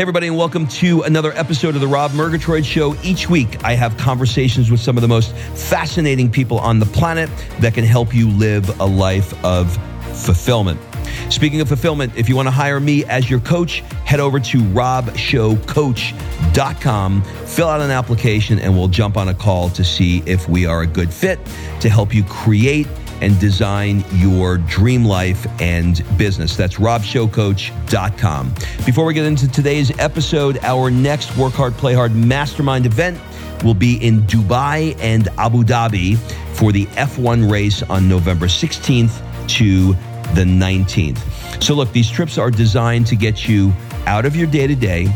Hey, everybody, and welcome to another episode of the Rob Murgatroyd Show. Each week, I have conversations with some of the most fascinating people on the planet that can help you live a life of fulfillment. Speaking of fulfillment, if you want to hire me as your coach, head over to robshowcoach.com, fill out an application, and we'll jump on a call to see if we are a good fit to help you create and design your dream life and business. That's robshowcoach.com. Before we get into today's episode, our next Work Hard, Play Hard Mastermind event will be in Dubai and Abu Dhabi for the F1 race on November 16th to the 19th. So, look, these trips are designed to get you out of your day to day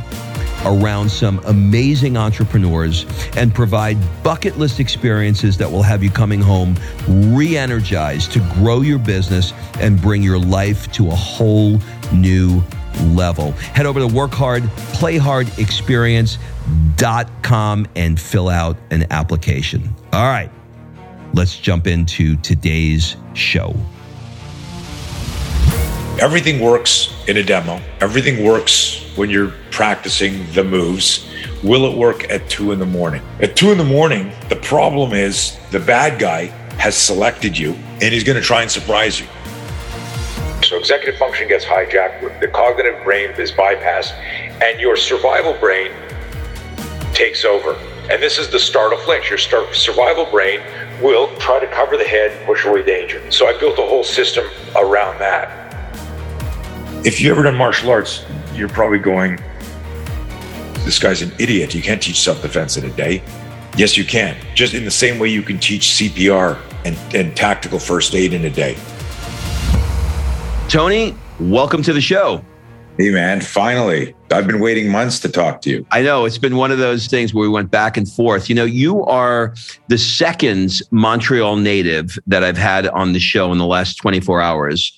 around some amazing entrepreneurs and provide bucket list experiences that will have you coming home re energized to grow your business and bring your life to a whole new level. Head over to workhardplayhardexperience.com and fill out an application. All right, let's jump into today's show. Everything works in a demo. Everything works when you're practicing the moves. Will it work at two in the morning? At two in the morning, the problem is the bad guy has selected you and he's going to try and surprise you. So executive function gets hijacked, the cognitive brain is bypassed, and your survival brain takes over. And this is the start of flinch. Your start, survival brain will try to cover the head, push away danger. So I built a whole system around that. If you ever done martial arts, you're probably going, this guy's an idiot. You can't teach self defense in a day. Yes, you can. Just in the same way you can teach CPR and, and tactical first aid in a day. Tony, welcome to the show. Hey, man, finally. I've been waiting months to talk to you. I know it's been one of those things where we went back and forth. You know, you are the second Montreal native that I've had on the show in the last 24 hours.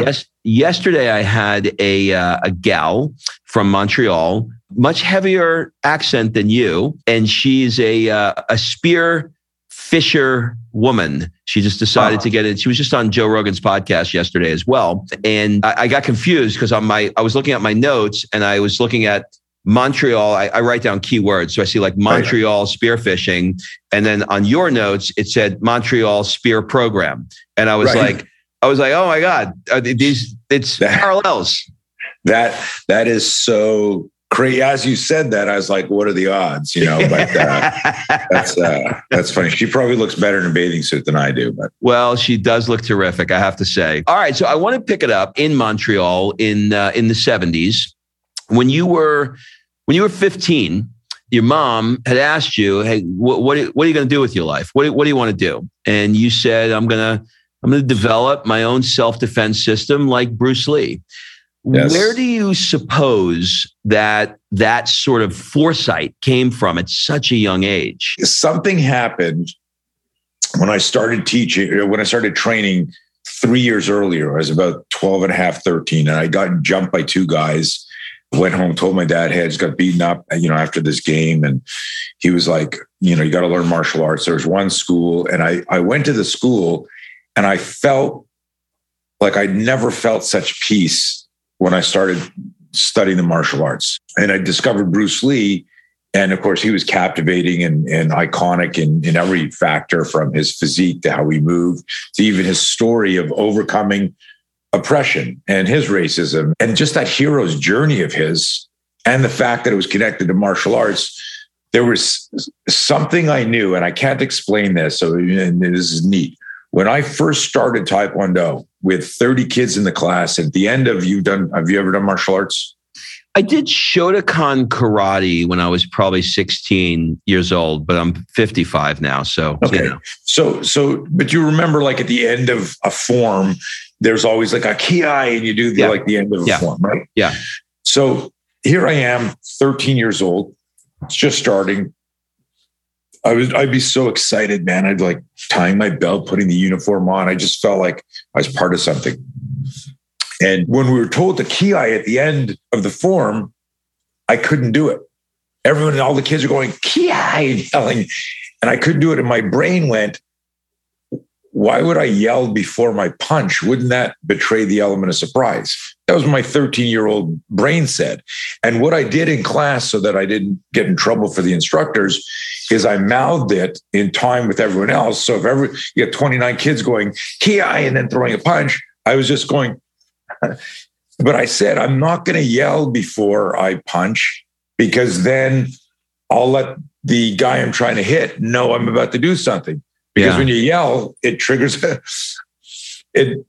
Yes, yesterday I had a uh, a gal from Montreal, much heavier accent than you, and she's a uh, a spear fisher woman. She just decided to get it. She was just on Joe Rogan's podcast yesterday as well, and I, I got confused because on my I was looking at my notes and I was looking at Montreal, I, I, write down keywords. So I see like Montreal spearfishing. And then on your notes, it said Montreal spear program. And I was right. like, I was like, oh my God, these it's that, parallels. That that is so crazy. As you said that, I was like, what are the odds? You know, but uh, that's uh, that's funny. She probably looks better in a bathing suit than I do. But well, she does look terrific, I have to say. All right, so I want to pick it up in Montreal in uh, in the seventies when you were when you were fifteen. Your mom had asked you, "Hey, what what, what are you going to do with your life? What what do you want to do?" And you said, "I'm going to." I'm going to develop my own self defense system like Bruce Lee. Yes. Where do you suppose that that sort of foresight came from at such a young age? Something happened when I started teaching, uh, when I started training three years earlier. I was about 12 and a half, 13, and I got jumped by two guys. Went home, told my dad, just got beaten up, you know, after this game. And he was like, you know, you got to learn martial arts. There's one school. And I, I went to the school and I felt like I'd never felt such peace when I started studying the martial arts. And I discovered Bruce Lee. And of course, he was captivating and, and iconic in, in every factor from his physique to how he moved to even his story of overcoming oppression and his racism and just that hero's journey of his and the fact that it was connected to martial arts there was something i knew and i can't explain this so this is neat when I first started Taekwondo with 30 kids in the class, at the end of you've done, have you ever done martial arts? I did Shotokan karate when I was probably 16 years old, but I'm 55 now. So, okay. You know. So, so, but you remember like at the end of a form, there's always like a ki and you do the, yeah. like the end of a yeah. form, right? Yeah. So here I am, 13 years old. It's just starting. I was I'd be so excited, man. I'd like tying my belt, putting the uniform on. I just felt like I was part of something. And when we were told the ki at the end of the form, I couldn't do it. Everyone, and all the kids are going ki and yelling, and I couldn't do it. And my brain went, why would I yell before my punch? Wouldn't that betray the element of surprise? That was my 13 year old brain said. And what I did in class so that I didn't get in trouble for the instructors is I mouthed it in time with everyone else. So if every you have 29 kids going ki and then throwing a punch, I was just going. but I said I'm not going to yell before I punch because then I'll let the guy I'm trying to hit know I'm about to do something. Because yeah. when you yell, it triggers it.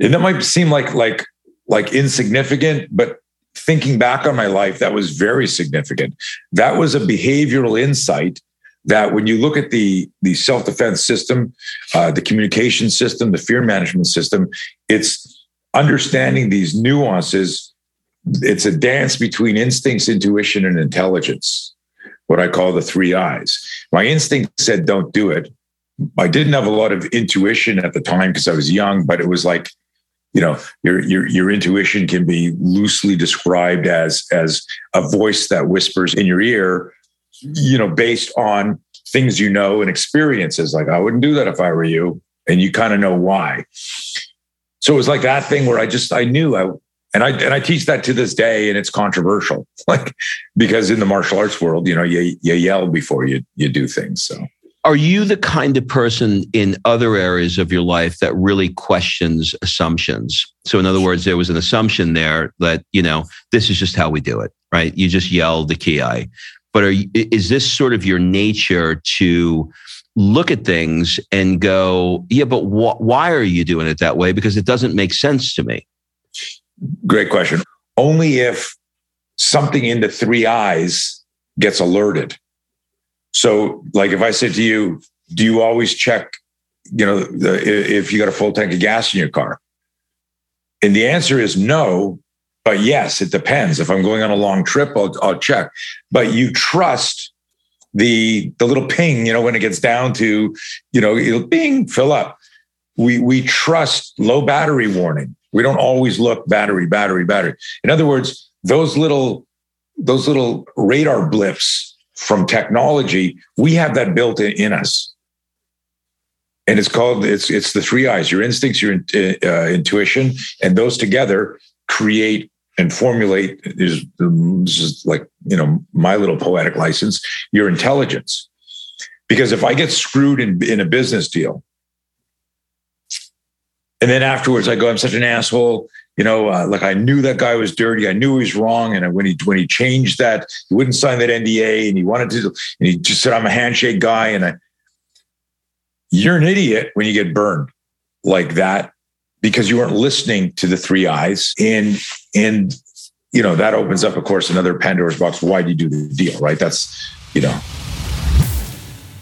And that might seem like like like insignificant, but thinking back on my life, that was very significant. That was a behavioral insight that when you look at the the self defense system, uh, the communication system, the fear management system, it's understanding these nuances. It's a dance between instincts, intuition, and intelligence. What I call the three eyes. My instinct said, "Don't do it." I didn't have a lot of intuition at the time because I was young, but it was like you know your your your intuition can be loosely described as as a voice that whispers in your ear you know based on things you know and experiences. Like i wouldn't do that if i were you and you kind of know why. So it was like that thing where i just i knew i and i and i teach that to this day and it's controversial like because in the martial arts world you know you you yell before you you do things so are you the kind of person in other areas of your life that really questions assumptions? So, in other words, there was an assumption there that, you know, this is just how we do it, right? You just yell the ki. But are is this sort of your nature to look at things and go, yeah, but wh- why are you doing it that way? Because it doesn't make sense to me. Great question. Only if something in the three eyes gets alerted. So, like if I said to you, do you always check, you know, the, if you got a full tank of gas in your car? And the answer is no, but yes, it depends. If I'm going on a long trip, I'll, I'll check. But you trust the the little ping, you know, when it gets down to, you know, it'll ping, fill up. We we trust low battery warning. We don't always look battery, battery, battery. In other words, those little those little radar blips from technology, we have that built in, in us. And it's called it's it's the three eyes: your instincts, your uh, intuition, and those together create and formulate. Is this is like you know my little poetic license. Your intelligence, because if I get screwed in in a business deal, and then afterwards I go, I'm such an asshole you know, uh, like I knew that guy was dirty. I knew he was wrong. And when he when he changed that, he wouldn't sign that NDA, and he wanted to, and he just said, "I'm a handshake guy." And I, you're an idiot when you get burned like that because you weren't listening to the three eyes. And and you know that opens up, of course, another Pandora's box. Why do you do the deal? Right? That's you know.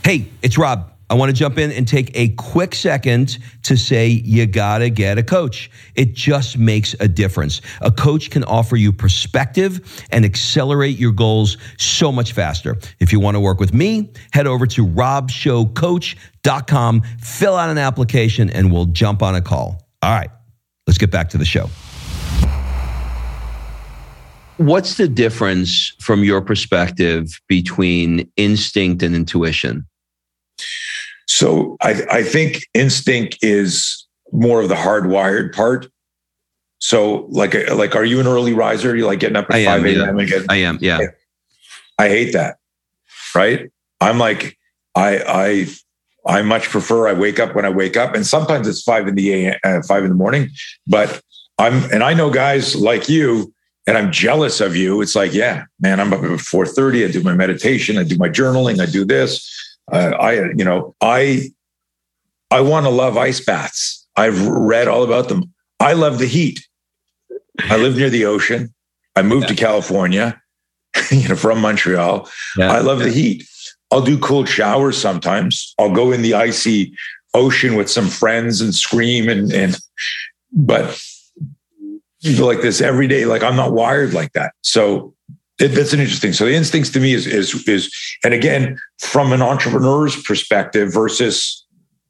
Hey, it's Rob. I want to jump in and take a quick second to say you got to get a coach. It just makes a difference. A coach can offer you perspective and accelerate your goals so much faster. If you want to work with me, head over to robshowcoach.com, fill out an application, and we'll jump on a call. All right, let's get back to the show. What's the difference from your perspective between instinct and intuition? So I, I think instinct is more of the hardwired part. So like like are you an early riser? You like getting up at five a.m. Yeah. I am. Yeah. I hate that. Right. I'm like I I I much prefer I wake up when I wake up, and sometimes it's five in the uh, five in the morning. But I'm and I know guys like you, and I'm jealous of you. It's like, yeah, man, I'm up at four thirty. I do my meditation. I do my journaling. I do this. Uh, I, you know, I, I want to love ice baths. I've read all about them. I love the heat. I live near the ocean. I moved yeah. to California, you know, from Montreal. Yeah. I love the heat. I'll do cold showers sometimes. I'll go in the icy ocean with some friends and scream and and but like this every day. Like I'm not wired like that. So it, that's an interesting. So the instincts to me is is is, and again, from an entrepreneur's perspective versus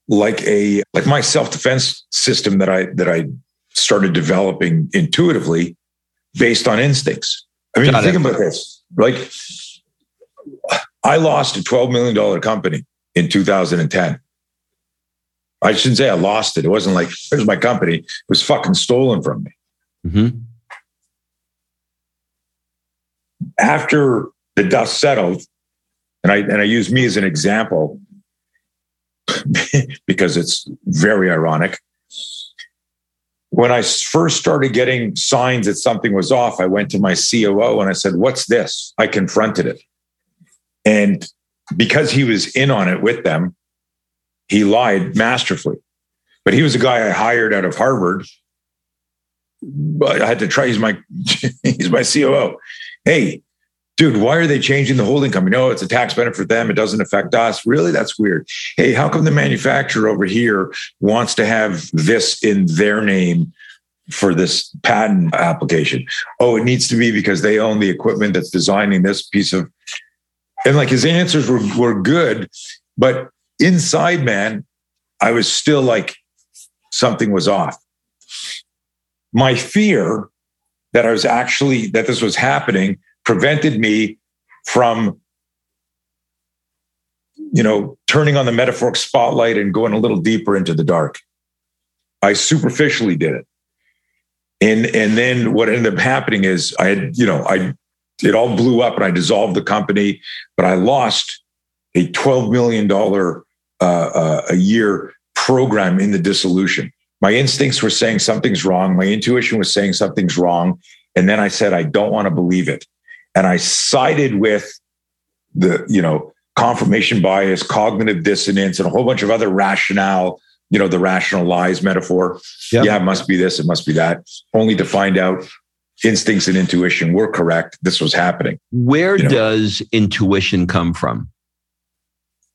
like a like my self defense system that I that I started developing intuitively based on instincts. I mean, think about this. Like, I lost a twelve million dollar company in 2010. I shouldn't say I lost it. It wasn't like here's my company. It was fucking stolen from me. Mm-hmm. After the dust settled, and I and I use me as an example because it's very ironic. When I first started getting signs that something was off, I went to my COO and I said, "What's this?" I confronted it, and because he was in on it with them, he lied masterfully. But he was a guy I hired out of Harvard. But I had to try. He's my he's my COO. Hey, dude, why are they changing the holding company? No, oh, it's a tax benefit for them. It doesn't affect us. Really? That's weird. Hey, how come the manufacturer over here wants to have this in their name for this patent application? Oh, it needs to be because they own the equipment that's designing this piece of. And like his answers were, were good, but inside, man, I was still like something was off. My fear that I was actually, that this was happening prevented me from, you know, turning on the metaphoric spotlight and going a little deeper into the dark. I superficially did it. And, and then what ended up happening is I had, you know, I, it all blew up and I dissolved the company, but I lost a $12 million uh, uh, a year program in the dissolution. My instincts were saying something's wrong. My intuition was saying something's wrong. And then I said, I don't want to believe it. And I sided with the, you know, confirmation bias, cognitive dissonance, and a whole bunch of other rationale, you know, the rational lies metaphor. Yep. Yeah, it must be this, it must be that, only to find out instincts and intuition were correct. This was happening. Where you know? does intuition come from?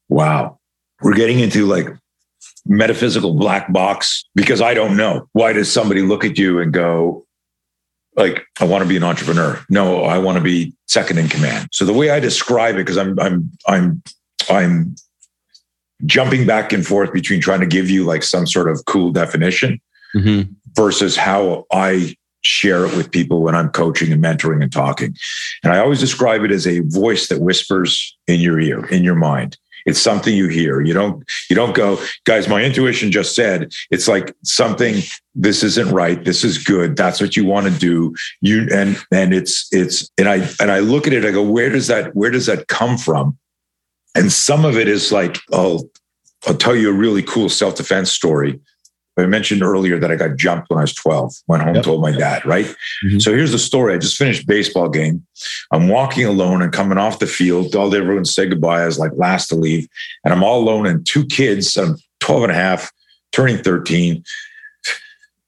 Wow we're getting into like metaphysical black box because I don't know. Why does somebody look at you and go, like, I want to be an entrepreneur? No, I want to be second in command. So the way I describe it, because I'm I'm I'm I'm jumping back and forth between trying to give you like some sort of cool definition mm-hmm. versus how I share it with people when I'm coaching and mentoring and talking. And I always describe it as a voice that whispers in your ear, in your mind. It's something you hear. You don't you don't go, guys, my intuition just said it's like something this isn't right. This is good. That's what you want to do. You and and it's it's and I and I look at it, I go, where does that where does that come from? And some of it is like, I'll I'll tell you a really cool self-defense story. I mentioned earlier that I got jumped when I was 12, went home, yep. told my dad, right? Mm-hmm. So here's the story. I just finished baseball game. I'm walking alone and coming off the field. All everyone say goodbye. I was like last to leave. And I'm all alone and two kids, I'm 12 and a half, turning 13.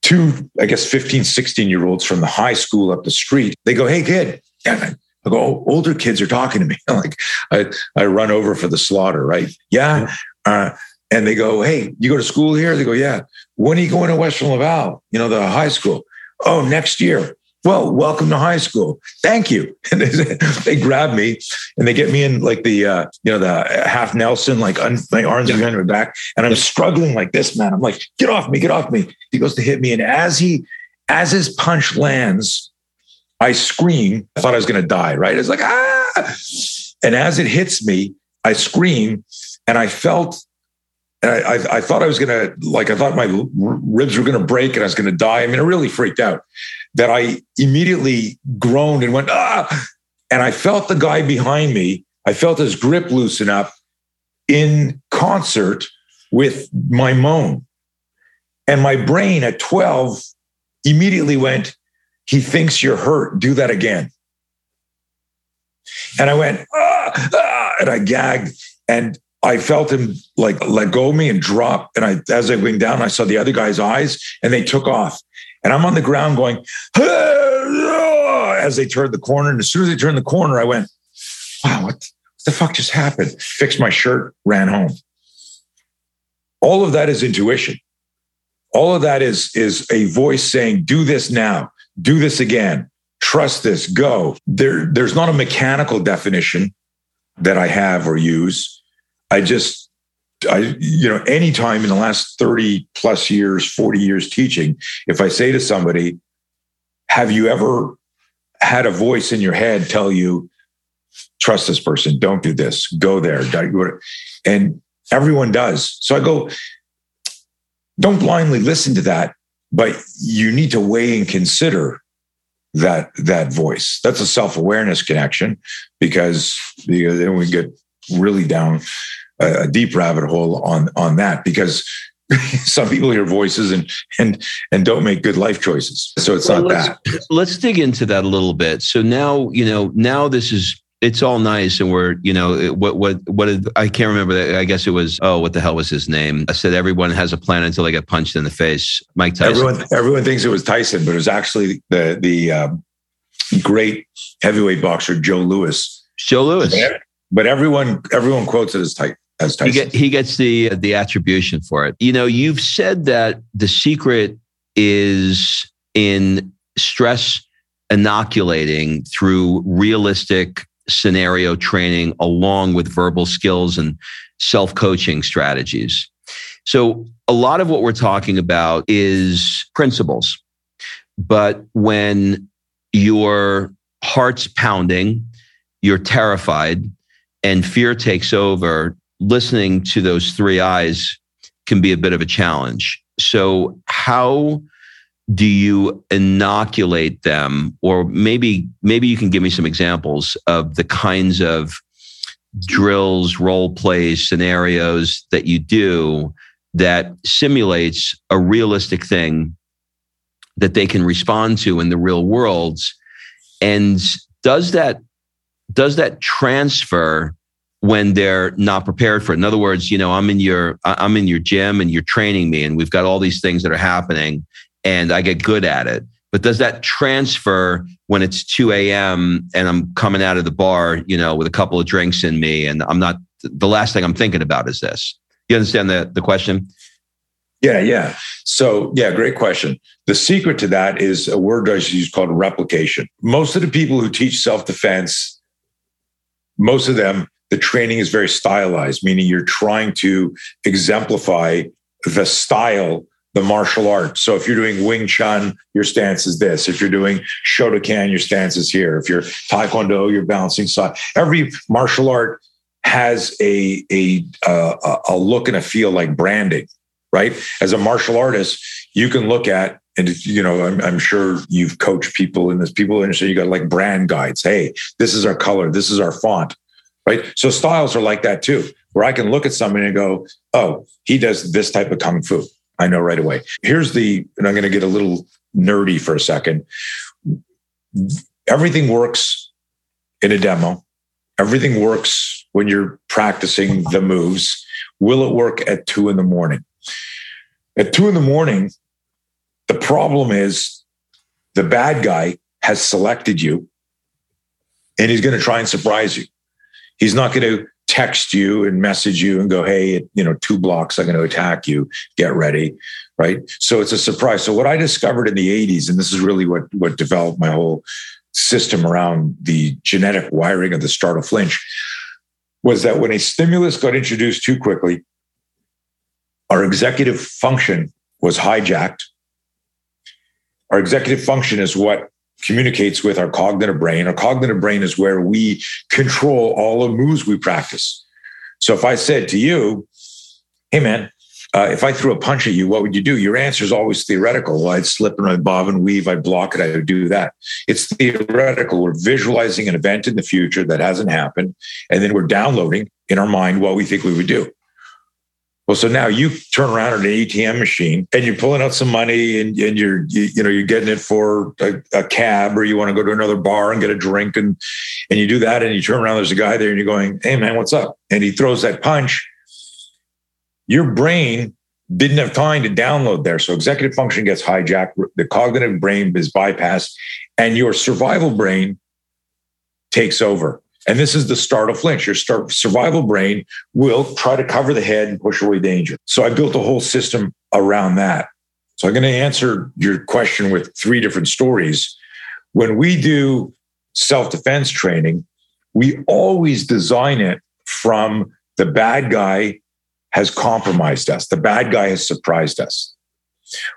Two, I guess, 15, 16 year olds from the high school up the street. They go, Hey, kid. And I go, oh, older kids are talking to me. like I, I run over for the slaughter, right? Yeah. Uh, and they go, Hey, you go to school here? They go, Yeah. When are you going to Western Laval? You know, the high school. Oh, next year. Well, welcome to high school. Thank you. And they, they grab me and they get me in like the, uh, you know, the half Nelson, like un, my arms yeah. behind my back. And I'm struggling like this, man. I'm like, get off me, get off me. He goes to hit me. And as he, as his punch lands, I scream. I thought I was going to die, right? It's like, ah. And as it hits me, I scream and I felt and I, I, I, thought I was to, like, I thought my ribs were to break and I was to die. I mean, I really freaked out that I immediately groaned and went, ah. And I felt the guy behind me, I felt his grip loosen up in concert with my moan. And my brain at 12 immediately went, he thinks you're hurt. Do that again. And I went, ah, ah, and I gagged. And I felt him like let go of me and drop. And I, as I went down, I saw the other guy's eyes and they took off. And I'm on the ground going, as they turned the corner. And as soon as they turned the corner, I went, wow, what the fuck just happened? Fixed my shirt, ran home. All of that is intuition. All of that is, is a voice saying, do this now, do this again, trust this, go. There, there's not a mechanical definition that I have or use I just, I, you know, anytime in the last 30 plus years, 40 years teaching, if I say to somebody, have you ever had a voice in your head tell you, trust this person, don't do this, go there. And everyone does. So I go, don't blindly listen to that, but you need to weigh and consider that that voice. That's a self awareness connection because, because then we get really down a, a deep rabbit hole on on that because some people hear voices and and and don't make good life choices. So it's well, not let's, that. Let's dig into that a little bit. So now you know now this is it's all nice and we're you know what what what did, I can't remember that I guess it was oh what the hell was his name I said everyone has a plan until they get punched in the face Mike Tyson everyone everyone thinks it was Tyson but it was actually the the um, great heavyweight boxer Joe Louis Joe Louis but everyone everyone quotes it as tight as Tyson. He, get, he gets the the attribution for it you know you've said that the secret is in stress inoculating through realistic scenario training along with verbal skills and self coaching strategies. So, a lot of what we're talking about is principles. But when your heart's pounding, you're terrified, and fear takes over, listening to those three eyes can be a bit of a challenge. So, how do you inoculate them or maybe maybe you can give me some examples of the kinds of drills role plays scenarios that you do that simulates a realistic thing that they can respond to in the real world and does that does that transfer when they're not prepared for it in other words you know i'm in your i'm in your gym and you're training me and we've got all these things that are happening and I get good at it. But does that transfer when it's 2 a.m. and I'm coming out of the bar, you know, with a couple of drinks in me and I'm not, the last thing I'm thinking about is this? You understand the, the question? Yeah, yeah. So, yeah, great question. The secret to that is a word I use called replication. Most of the people who teach self defense, most of them, the training is very stylized, meaning you're trying to exemplify the style the martial arts. So if you're doing Wing Chun, your stance is this. If you're doing Shotokan, your stance is here. If you're Taekwondo, you're balancing side. Every martial art has a a uh, a look and a feel like branding, right? As a martial artist, you can look at and you know I'm, I'm sure you've coached people in this. People understand you got like brand guides. Hey, this is our color. This is our font, right? So styles are like that too, where I can look at somebody and go, oh, he does this type of kung fu I know right away. Here's the, and I'm going to get a little nerdy for a second. Everything works in a demo. Everything works when you're practicing the moves. Will it work at two in the morning? At two in the morning, the problem is the bad guy has selected you and he's going to try and surprise you. He's not going to text you and message you and go, hey, you know, two blocks, I'm going to attack you. Get ready. Right. So it's a surprise. So what I discovered in the 80s, and this is really what what developed my whole system around the genetic wiring of the startle flinch, was that when a stimulus got introduced too quickly, our executive function was hijacked. Our executive function is what communicates with our cognitive brain. Our cognitive brain is where we control all the moves we practice. So if I said to you, hey, man, uh, if I threw a punch at you, what would you do? Your answer is always theoretical. Well, I'd slip and I'd bob and weave, I'd block it, I would do that. It's theoretical. We're visualizing an event in the future that hasn't happened, and then we're downloading in our mind what we think we would do. Well, so now you turn around at an ATM machine and you're pulling out some money and, and you're, you, you know, you're getting it for a, a, cab or you want to go to another bar and get a drink and, and you do that and you turn around, there's a guy there and you're going, Hey man, what's up? And he throws that punch. Your brain didn't have time to download there. So executive function gets hijacked. The cognitive brain is bypassed and your survival brain takes over. And this is the startle flinch. Your start, survival brain will try to cover the head and push away danger. So I built a whole system around that. So I'm going to answer your question with three different stories. When we do self defense training, we always design it from the bad guy has compromised us, the bad guy has surprised us.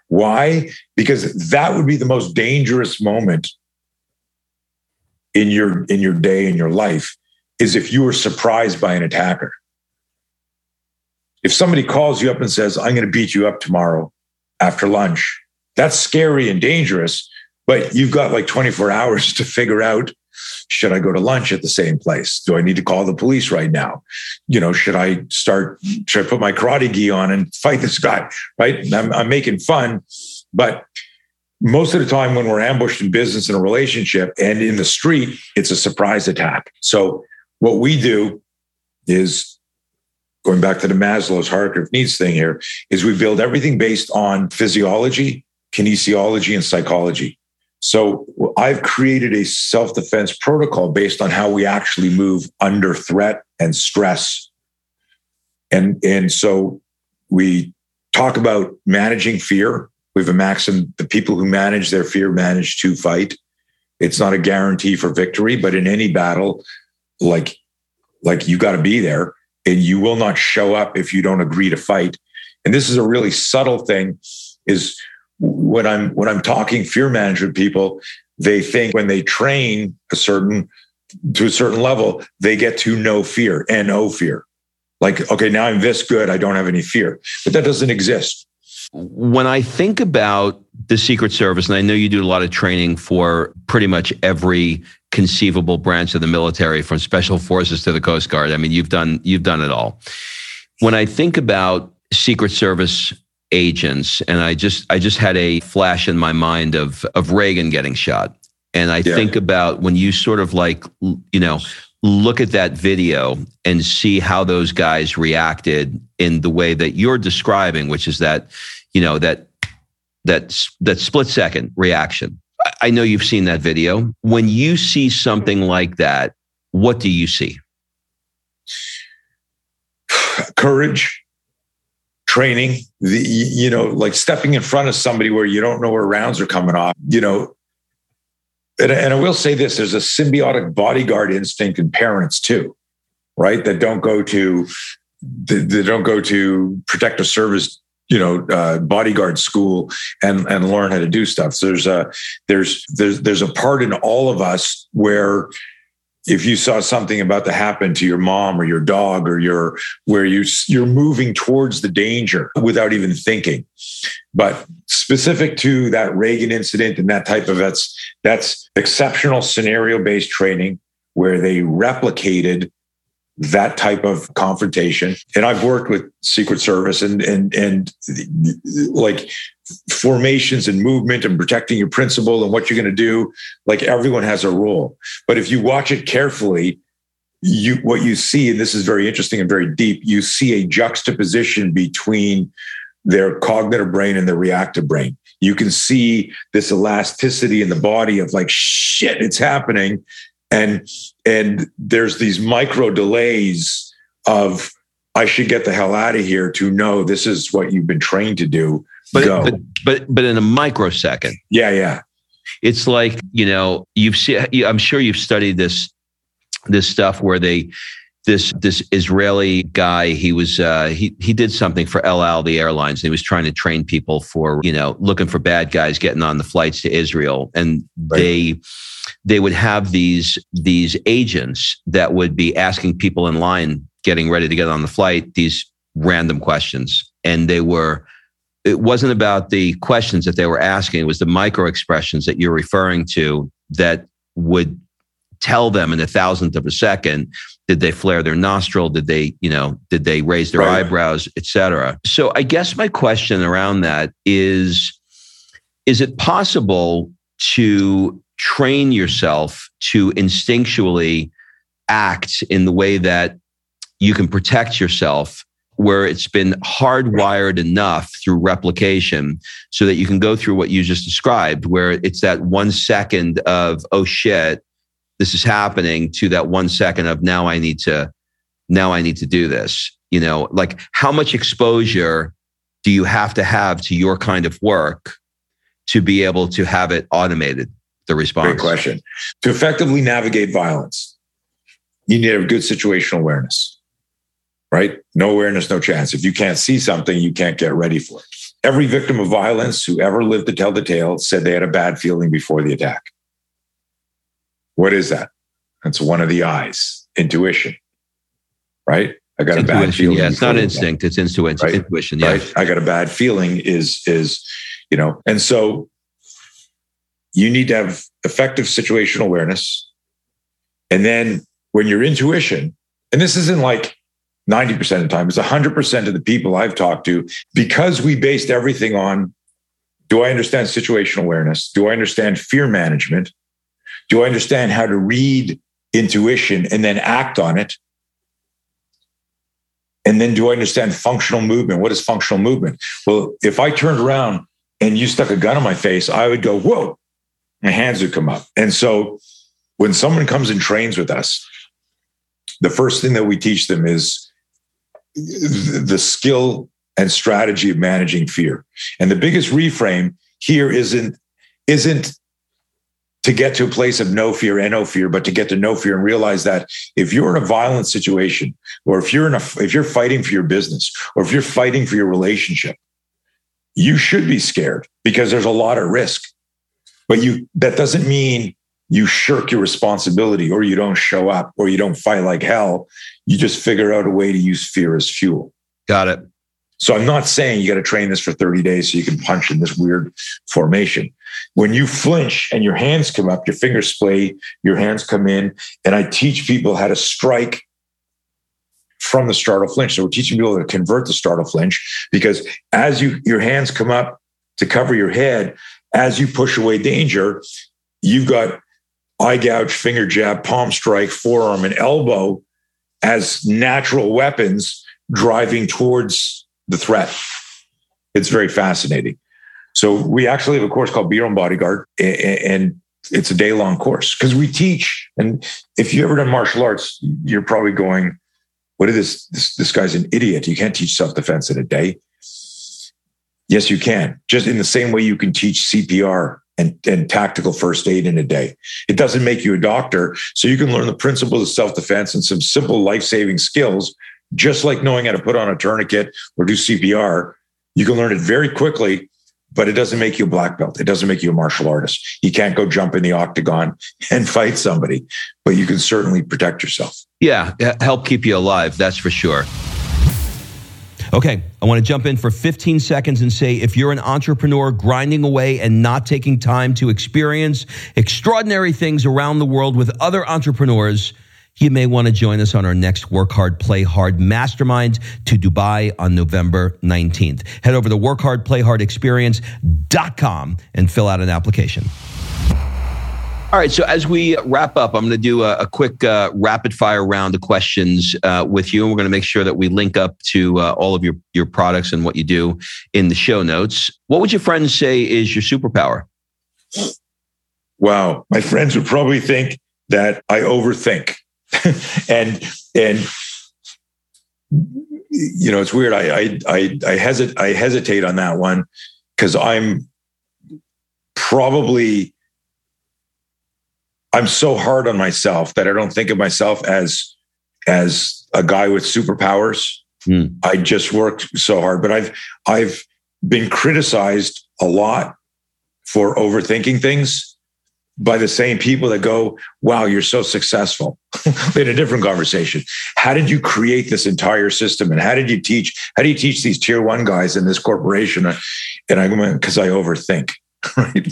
Why? Because that would be the most dangerous moment in your in your day in your life is if you were surprised by an attacker If somebody calls you up and says, I'm going to beat you up tomorrow after lunch, that's scary and dangerous, but you've got like 24 hours to figure out should I go to lunch at the same place? Do I need to call the police right now? You know, should I start, should I put my karate gi on and fight this guy? Right. I'm, I'm making fun, but most of the time when we're ambushed in business in a relationship and in the street, it's a surprise attack. So what we do is going back to the Maslow's hierarchy of needs thing here is we build everything based on physiology, kinesiology, and psychology. So I've created a self defense protocol based on how we actually move under threat and stress. And, and so we talk about managing fear. We have a maxim the people who manage their fear manage to fight. It's not a guarantee for victory, but in any battle, like, like you got to be there and you will not show up if you don't agree to fight. And this is a really subtle thing is when I'm when I'm talking fear management people, they think when they train a certain to a certain level, they get to no fear and no fear. Like, okay, now I'm this good, I don't have any fear. But that doesn't exist. When I think about the Secret Service, and I know you do a lot of training for pretty much every conceivable branch of the military, from special forces to the Coast Guard. I mean, you've done you've done it all. When I think about Secret Service agents and i just i just had a flash in my mind of of reagan getting shot and i yeah. think about when you sort of like you know look at that video and see how those guys reacted in the way that you're describing which is that you know that that that split second reaction i know you've seen that video when you see something mm-hmm. like that what do you see courage training, the, you know, like stepping in front of somebody where you don't know where rounds are coming off, you know. And, and I will say this there's a symbiotic bodyguard instinct in parents too, right? That don't go to, they don't go to protective service you know uh, bodyguard school and and learn how to do stuff. So there's a there's there's there's a part in all of us where if you saw something about to happen to your mom or your dog or your where you you're moving towards the danger without even thinking. But specific to that reagan incident and that type of that's that's exceptional scenario based training where they replicated that type of confrontation. And I've worked with Secret Service and and and like formations and movement and protecting your principle and what you're going to do. Like everyone has a role, but if you watch it carefully, you what you see, and this is very interesting and very deep. You see a juxtaposition between their cognitive brain and their reactive brain. You can see this elasticity in the body of like shit, it's happening, and and there's these micro delays of I should get the hell out of here to know this is what you've been trained to do. But Go. but but but in a microsecond. Yeah, yeah. It's like you know you've seen. I'm sure you've studied this this stuff where they this this Israeli guy he was uh, he he did something for El Al the airlines and he was trying to train people for you know looking for bad guys getting on the flights to Israel and right. they they would have these these agents that would be asking people in line getting ready to get on the flight these random questions. And they were it wasn't about the questions that they were asking it was the micro expressions that you're referring to that would tell them in a thousandth of a second did they flare their nostril? Did they you know did they raise their right. eyebrows etc so i guess my question around that is is it possible to train yourself to instinctually act in the way that you can protect yourself where it's been hardwired enough through replication so that you can go through what you just described where it's that one second of oh shit this is happening to that one second of now i need to now i need to do this you know? Like how much exposure do you have to have to your kind of work to be able to have it automated the response? Great question. To effectively navigate violence, you need to have good situational awareness, right? No awareness, no chance. If you can't see something, you can't get ready for it. Every victim of violence who ever lived to tell the tale said they had a bad feeling before the attack. What is that? That's one of the eyes, intuition, right? I got it's a bad feeling. Yeah, it's not instinct. It's intuition. Right? Intuition. Yeah. Right? I got a bad feeling is, is, you know, and so you need to have effective situational awareness. And then when your intuition, and this isn't like 90% of the time, it's 100% of the people I've talked to, because we based everything on do I understand situational awareness? Do I understand fear management? Do I understand how to read intuition and then act on it? And then do I understand functional movement? What is functional movement? Well, if I turned around and you stuck a gun on my face, I would go, whoa, my hands would come up. And so when someone comes and trains with us, the first thing that we teach them is the skill and strategy of managing fear. And the biggest reframe here isn't isn't to get to a place of no fear and no fear, but to get to no fear and realize that if you're in a violent situation, or if you're in a if you're fighting for your business, or if you're fighting for your relationship, you should be scared because there's a lot of risk. But you that doesn't mean you shirk your responsibility or you don't show up or you don't fight like hell. You just figure out a way to use fear as fuel. Got it. So I'm not saying you got to train this for 30 days so you can punch in this weird formation. When you flinch and your hands come up, your fingers splay, your hands come in, and I teach people how to strike from the startle flinch. So we're teaching people to convert the startle flinch because as you your hands come up to cover your head, as you push away danger, you've got eye gouge, finger jab, palm strike, forearm, and elbow as natural weapons driving towards the threat. It's very fascinating. So we actually have a course called Be Your Own Bodyguard, and it's a day long course because we teach. And if you ever done martial arts, you're probably going, "What is this? This, this guy's an idiot. You can't teach self defense in a day." Yes, you can. Just in the same way you can teach CPR and, and tactical first aid in a day. It doesn't make you a doctor. So you can learn the principles of self defense and some simple life saving skills just like knowing how to put on a tourniquet or do CPR, you can learn it very quickly, but it doesn't make you a black belt. It doesn't make you a martial artist. You can't go jump in the octagon and fight somebody, but you can certainly protect yourself. Yeah, help keep you alive. That's for sure. Okay, I want to jump in for 15 seconds and say if you're an entrepreneur grinding away and not taking time to experience extraordinary things around the world with other entrepreneurs, you may want to join us on our next Work Hard, Play Hard Mastermind to Dubai on November 19th. Head over to workhardplayhardexperience.com and fill out an application. All right. So as we wrap up, I'm going to do a, a quick uh, rapid fire round of questions uh, with you, and we're going to make sure that we link up to uh, all of your your products and what you do in the show notes. What would your friends say is your superpower? Wow, my friends would probably think that I overthink. and and you know it's weird. I I I, I hesitate I hesitate on that one because I'm probably I'm so hard on myself that I don't think of myself as as a guy with superpowers. Mm. I just worked so hard, but I've I've been criticized a lot for overthinking things by the same people that go, wow, you're so successful. in a different conversation. How did you create this entire system? And how did you teach? How do you teach these tier one guys in this corporation? And I went, because I overthink. Right?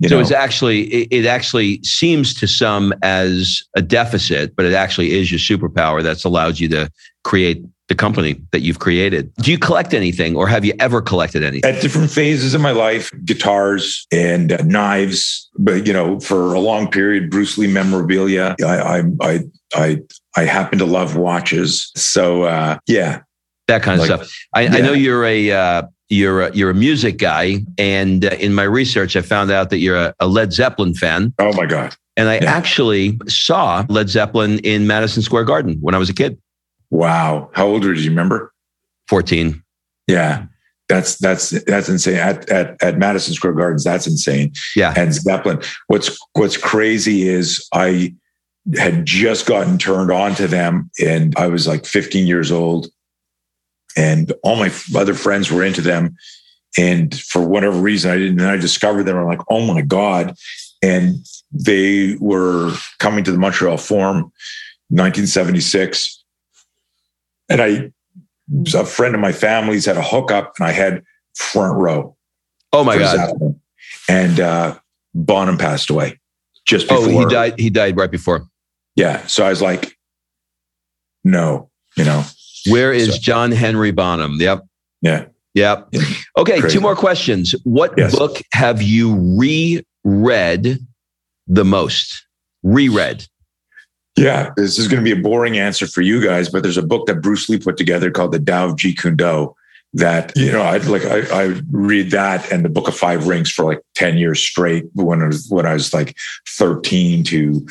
You so know? it's actually it, actually seems to some as a deficit, but it actually is your superpower that's allowed you to create the company that you've created. Do you collect anything or have you ever collected anything? At different phases of my life, guitars and uh, knives, but you know, for a long period, Bruce Lee memorabilia. I I I I, happen to love watches. So uh, yeah. That kind of like, stuff. I, yeah. I, know you're a uh, you're a, you're a music guy, and uh, in my research, I found out that you're a, a Led Zeppelin fan. Oh my god! And I yeah. actually saw Led Zeppelin in Madison Square Garden when I was a kid. Wow. How old were you? Remember? 14. Yeah. That's that's that's insane. At, at at Madison Square Gardens, that's insane. Yeah. And Zeppelin. What's what's crazy is I had just gotten turned on to them and I was like 15 years old. And all my other friends were into them. And for whatever reason, I didn't. And I discovered them. I'm like, oh my God. And they were coming to the Montreal Forum 1976 and I, a friend of my family's had a hookup, and I had front row. Oh my god! And uh, Bonham passed away just before. Oh, he died. He died right before. Yeah. So I was like, no, you know. Where is so, John Henry Bonham? Yep. Yeah. Yep. Okay. Crazy. Two more questions. What yes. book have you reread the most? Reread. Yeah, this is going to be a boring answer for you guys, but there's a book that Bruce Lee put together called The Tao of Jeet Kune Do that you know I'd like I, I read that and the Book of Five Rings for like ten years straight when I was when I was like thirteen to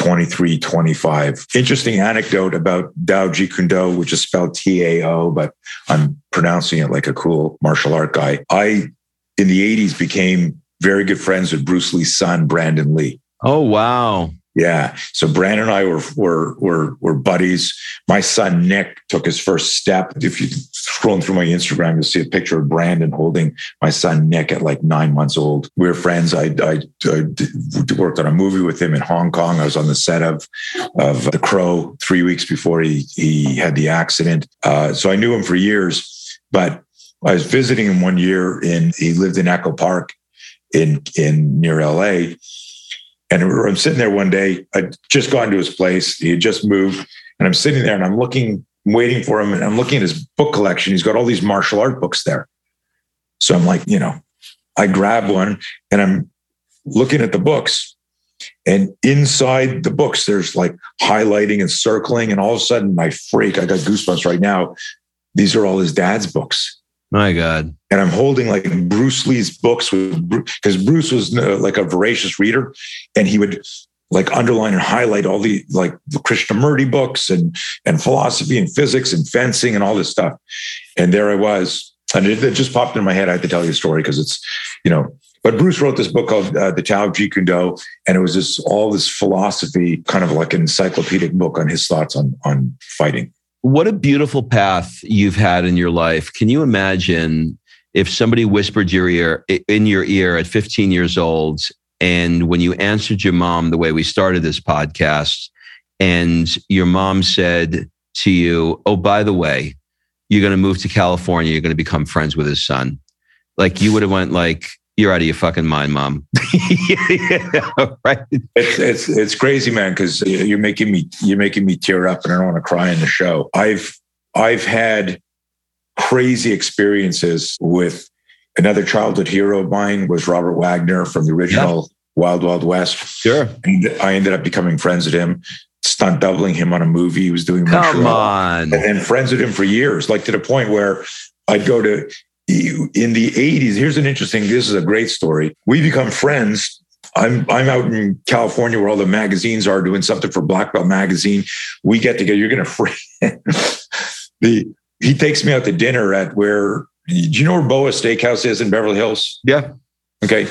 23, 25. Interesting anecdote about Tao Jeet which is spelled T A O, but I'm pronouncing it like a cool martial art guy. I, in the 80s, became very good friends with Bruce Lee's son, Brandon Lee. Oh, wow. Yeah. So Brandon and I were were were were buddies. My son Nick took his first step. If you scrolling through my Instagram, you'll see a picture of Brandon holding my son Nick at like nine months old. We were friends. I, I, I worked on a movie with him in Hong Kong. I was on the set of of The Crow three weeks before he he had the accident. Uh, so I knew him for years. But I was visiting him one year in he lived in Echo Park in in near LA and I'm sitting there one day, I'd just gone to his place. He had just moved. And I'm sitting there and I'm looking, waiting for him. And I'm looking at his book collection. He's got all these martial art books there. So I'm like, you know, I grab one and I'm looking at the books. And inside the books, there's like highlighting and circling. And all of a sudden, I freak. I got goosebumps right now. These are all his dad's books. My God. And I'm holding like Bruce Lee's books because Bruce was uh, like a voracious reader and he would like underline and highlight all the like the Krishnamurti books and and philosophy and physics and fencing and all this stuff. And there I was. And it, it just popped in my head. I had to tell you a story because it's, you know, but Bruce wrote this book called uh, The Tao of Jeet Kune Do, and it was this all this philosophy, kind of like an encyclopedic book on his thoughts on on fighting. What a beautiful path you've had in your life. Can you imagine if somebody whispered your ear in your ear at 15 years old and when you answered your mom the way we started this podcast and your mom said to you, "Oh, by the way, you're going to move to California, you're going to become friends with his son." Like you would have went like, you're out of your fucking mind, mom. yeah, right? It's it's it's crazy, man. Because you're making me you're making me tear up, and I don't want to cry in the show. I've I've had crazy experiences with another childhood hero of mine was Robert Wagner from the original yeah. Wild Wild West. Sure, and I ended up becoming friends with him. Stunt doubling him on a movie he was doing. Come on, and, and friends with him for years, like to the point where I'd go to in the 80s, here's an interesting, this is a great story. We become friends. I'm I'm out in California where all the magazines are doing something for Black Belt magazine. We get together. You're gonna free the he takes me out to dinner at where do you know where Boa Steakhouse is in Beverly Hills? Yeah. Okay.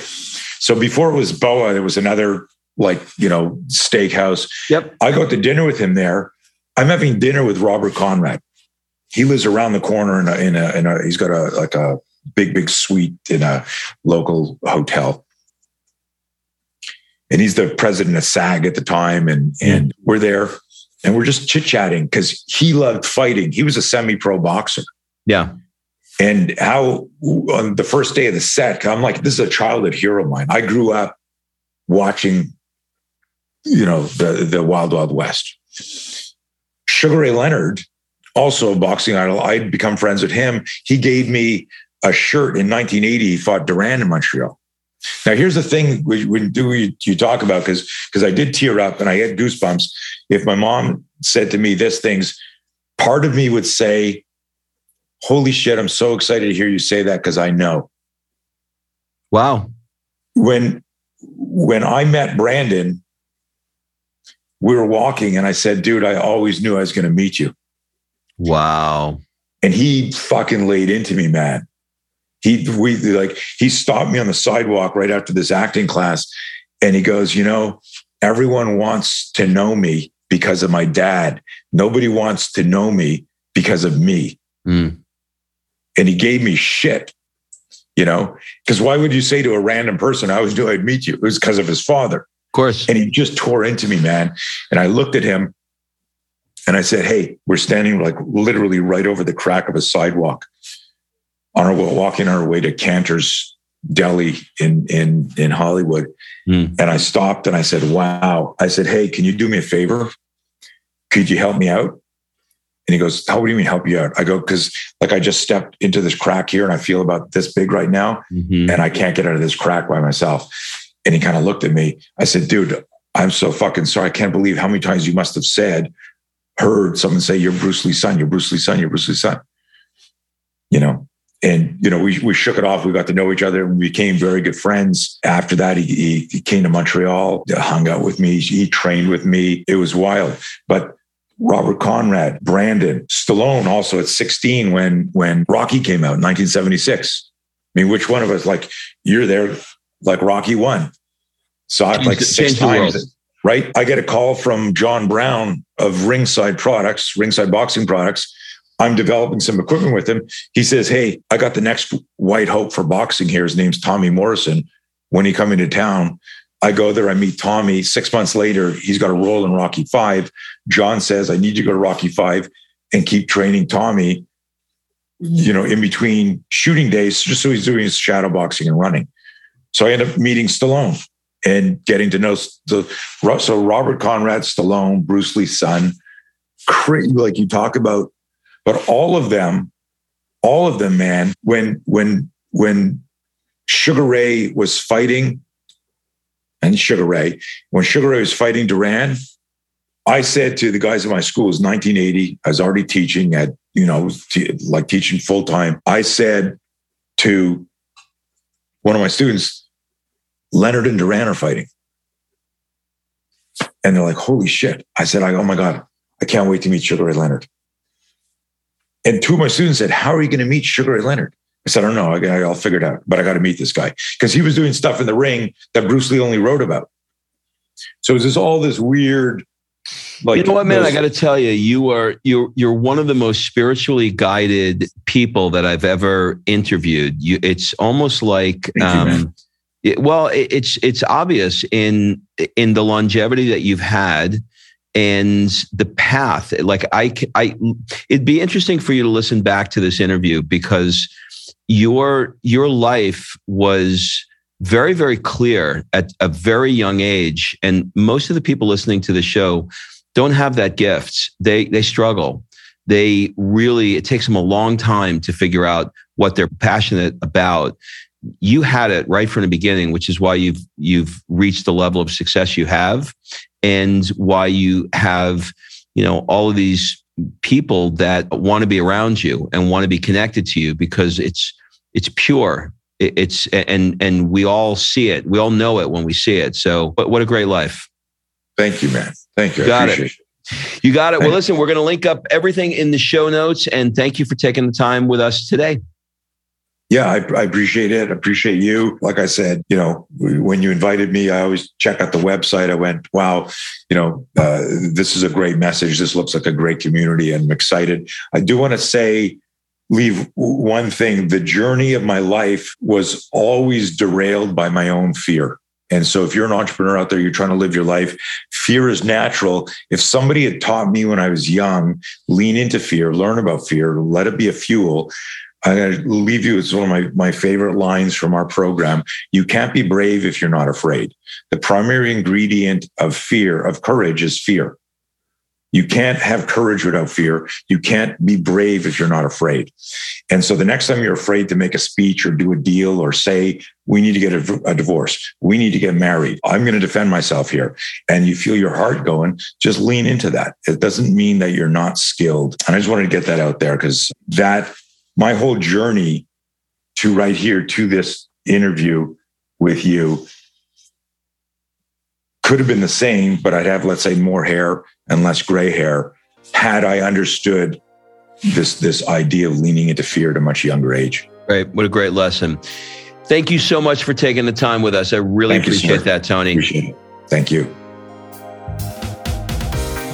So before it was Boa, there was another like, you know, steakhouse. Yep. I go to dinner with him there. I'm having dinner with Robert Conrad he lives around the corner in a, in a, in a he's got a like a big big suite in a local hotel. And he's the president of SAG at the time and and we're there and we're just chit-chatting because he loved fighting. He was a semi-pro boxer. Yeah. And how on the first day of the set i'm like this is a childhood hero of mine. I grew up watching you know the the wild wild west. Sugar ray leonard also a boxing idol. I'd become friends with him. He gave me a shirt in 1980. He fought Duran in Montreal. Now, here's the thing we when do you, you talk about because because I did tear up and I had goosebumps. If my mom said to me this things, part of me would say, "Holy shit! I'm so excited to hear you say that because I know." Wow. When when I met Brandon, we were walking and I said, "Dude, I always knew I was going to meet you." Wow. And he fucking laid into me, man. He we like he stopped me on the sidewalk right after this acting class and he goes, "You know, everyone wants to know me because of my dad. Nobody wants to know me because of me." Mm. And he gave me shit, you know, because why would you say to a random person, I was doing, I'd meet you? It was because of his father. Of course. And he just tore into me, man. And I looked at him And I said, Hey, we're standing like literally right over the crack of a sidewalk on our walking our way to Canter's Deli in in in Hollywood. Mm. And I stopped and I said, Wow. I said, Hey, can you do me a favor? Could you help me out? And he goes, How do you mean help you out? I go, because like I just stepped into this crack here and I feel about this big right now. Mm-hmm. And I can't get out of this crack by myself. And he kind of looked at me. I said, dude, I'm so fucking sorry. I can't believe how many times you must have said, heard someone say, You're Bruce Lee's son, you're Bruce Lee's son, you're Bruce Lee's son. You know, and you know, we we shook it off. We got to know each other. We became very good friends. After that, he, he, came to Montreal, hung out with me. He trained with me. It was wild. But Robert Conrad, Brandon, Stallone also at 16 when when Rocky came out in 1976. I mean, which one of us like you're there like Rocky one? Saw it like six times. Right. I get a call from John Brown of Ringside Products, Ringside Boxing Products. I'm developing some equipment with him. He says, Hey, I got the next white hope for boxing here. His name's Tommy Morrison. When he come into town, I go there, I meet Tommy. Six months later, he's got a role in Rocky Five. John says, I need you to go to Rocky Five and keep training Tommy, you know, in between shooting days, just so he's doing his shadow boxing and running. So I end up meeting Stallone and getting to know the so Robert Conrad, Stallone, Bruce Lee's son, like you talk about, but all of them, all of them, man, when when when Sugar Ray was fighting and Sugar Ray. When Sugar Ray was fighting Duran, I said to the guys in my school, it was 1980. I was already teaching at, you know, like teaching full time. I said to one of my students, Leonard and Duran are fighting. And they're like, holy shit. I said, I, oh my God, I can't wait to meet Sugar Ray Leonard. And two of my students said, How are you going to meet Sugar Ray Leonard? I said, I don't know. I, will figure it out, but I got to meet this guy because he was doing stuff in the ring that Bruce Lee only wrote about. So it's just all this weird. Like, you know what, man? Those, I got to tell you, you are you're you're one of the most spiritually guided people that I've ever interviewed. You, it's almost like, um, you, it, well, it, it's it's obvious in in the longevity that you've had and the path. Like I, I, it'd be interesting for you to listen back to this interview because your your life was very very clear at a very young age. And most of the people listening to the show don't have that gift. They they struggle. They really it takes them a long time to figure out what they're passionate about you had it right from the beginning which is why you've you've reached the level of success you have and why you have you know all of these people that want to be around you and want to be connected to you because it's it's pure. It's and and we all see it. We all know it when we see it. So but what a great life. Thank you man. Thank you. Got it. it. you got it. Well listen we're going to link up everything in the show notes and thank you for taking the time with us today yeah, I, I, appreciate it. I appreciate you. Like I said, you know, when you invited me, I always check out the website. I went, wow, you know, uh, this is a great message. This looks like a great community. and I'm excited. I do want to say, leave one thing the journey of my life was always derailed by my own fear. And so, if you're an entrepreneur out there, you're trying to live your life, fear is natural. If somebody had taught me when I was young, lean into fear, learn about fear, let it be a fuel. I'm going to leave you. It's one of my, my favorite lines from our program. You can't be brave if you're not afraid. The primary ingredient of fear, of courage, is fear. You can't have courage without fear. You can't be brave if you're not afraid. And so the next time you're afraid to make a speech or do a deal or say, we need to get a, a divorce, we need to get married, I'm going to defend myself here, and you feel your heart going, just lean into that. It doesn't mean that you're not skilled. And I just wanted to get that out there because that, my whole journey to right here to this interview with you could have been the same, but I'd have, let's say, more hair and less gray hair had I understood this this idea of leaning into fear at a much younger age. Right. What a great lesson. Thank you so much for taking the time with us. I really Thank appreciate you, that, Tony. Appreciate it. Thank you.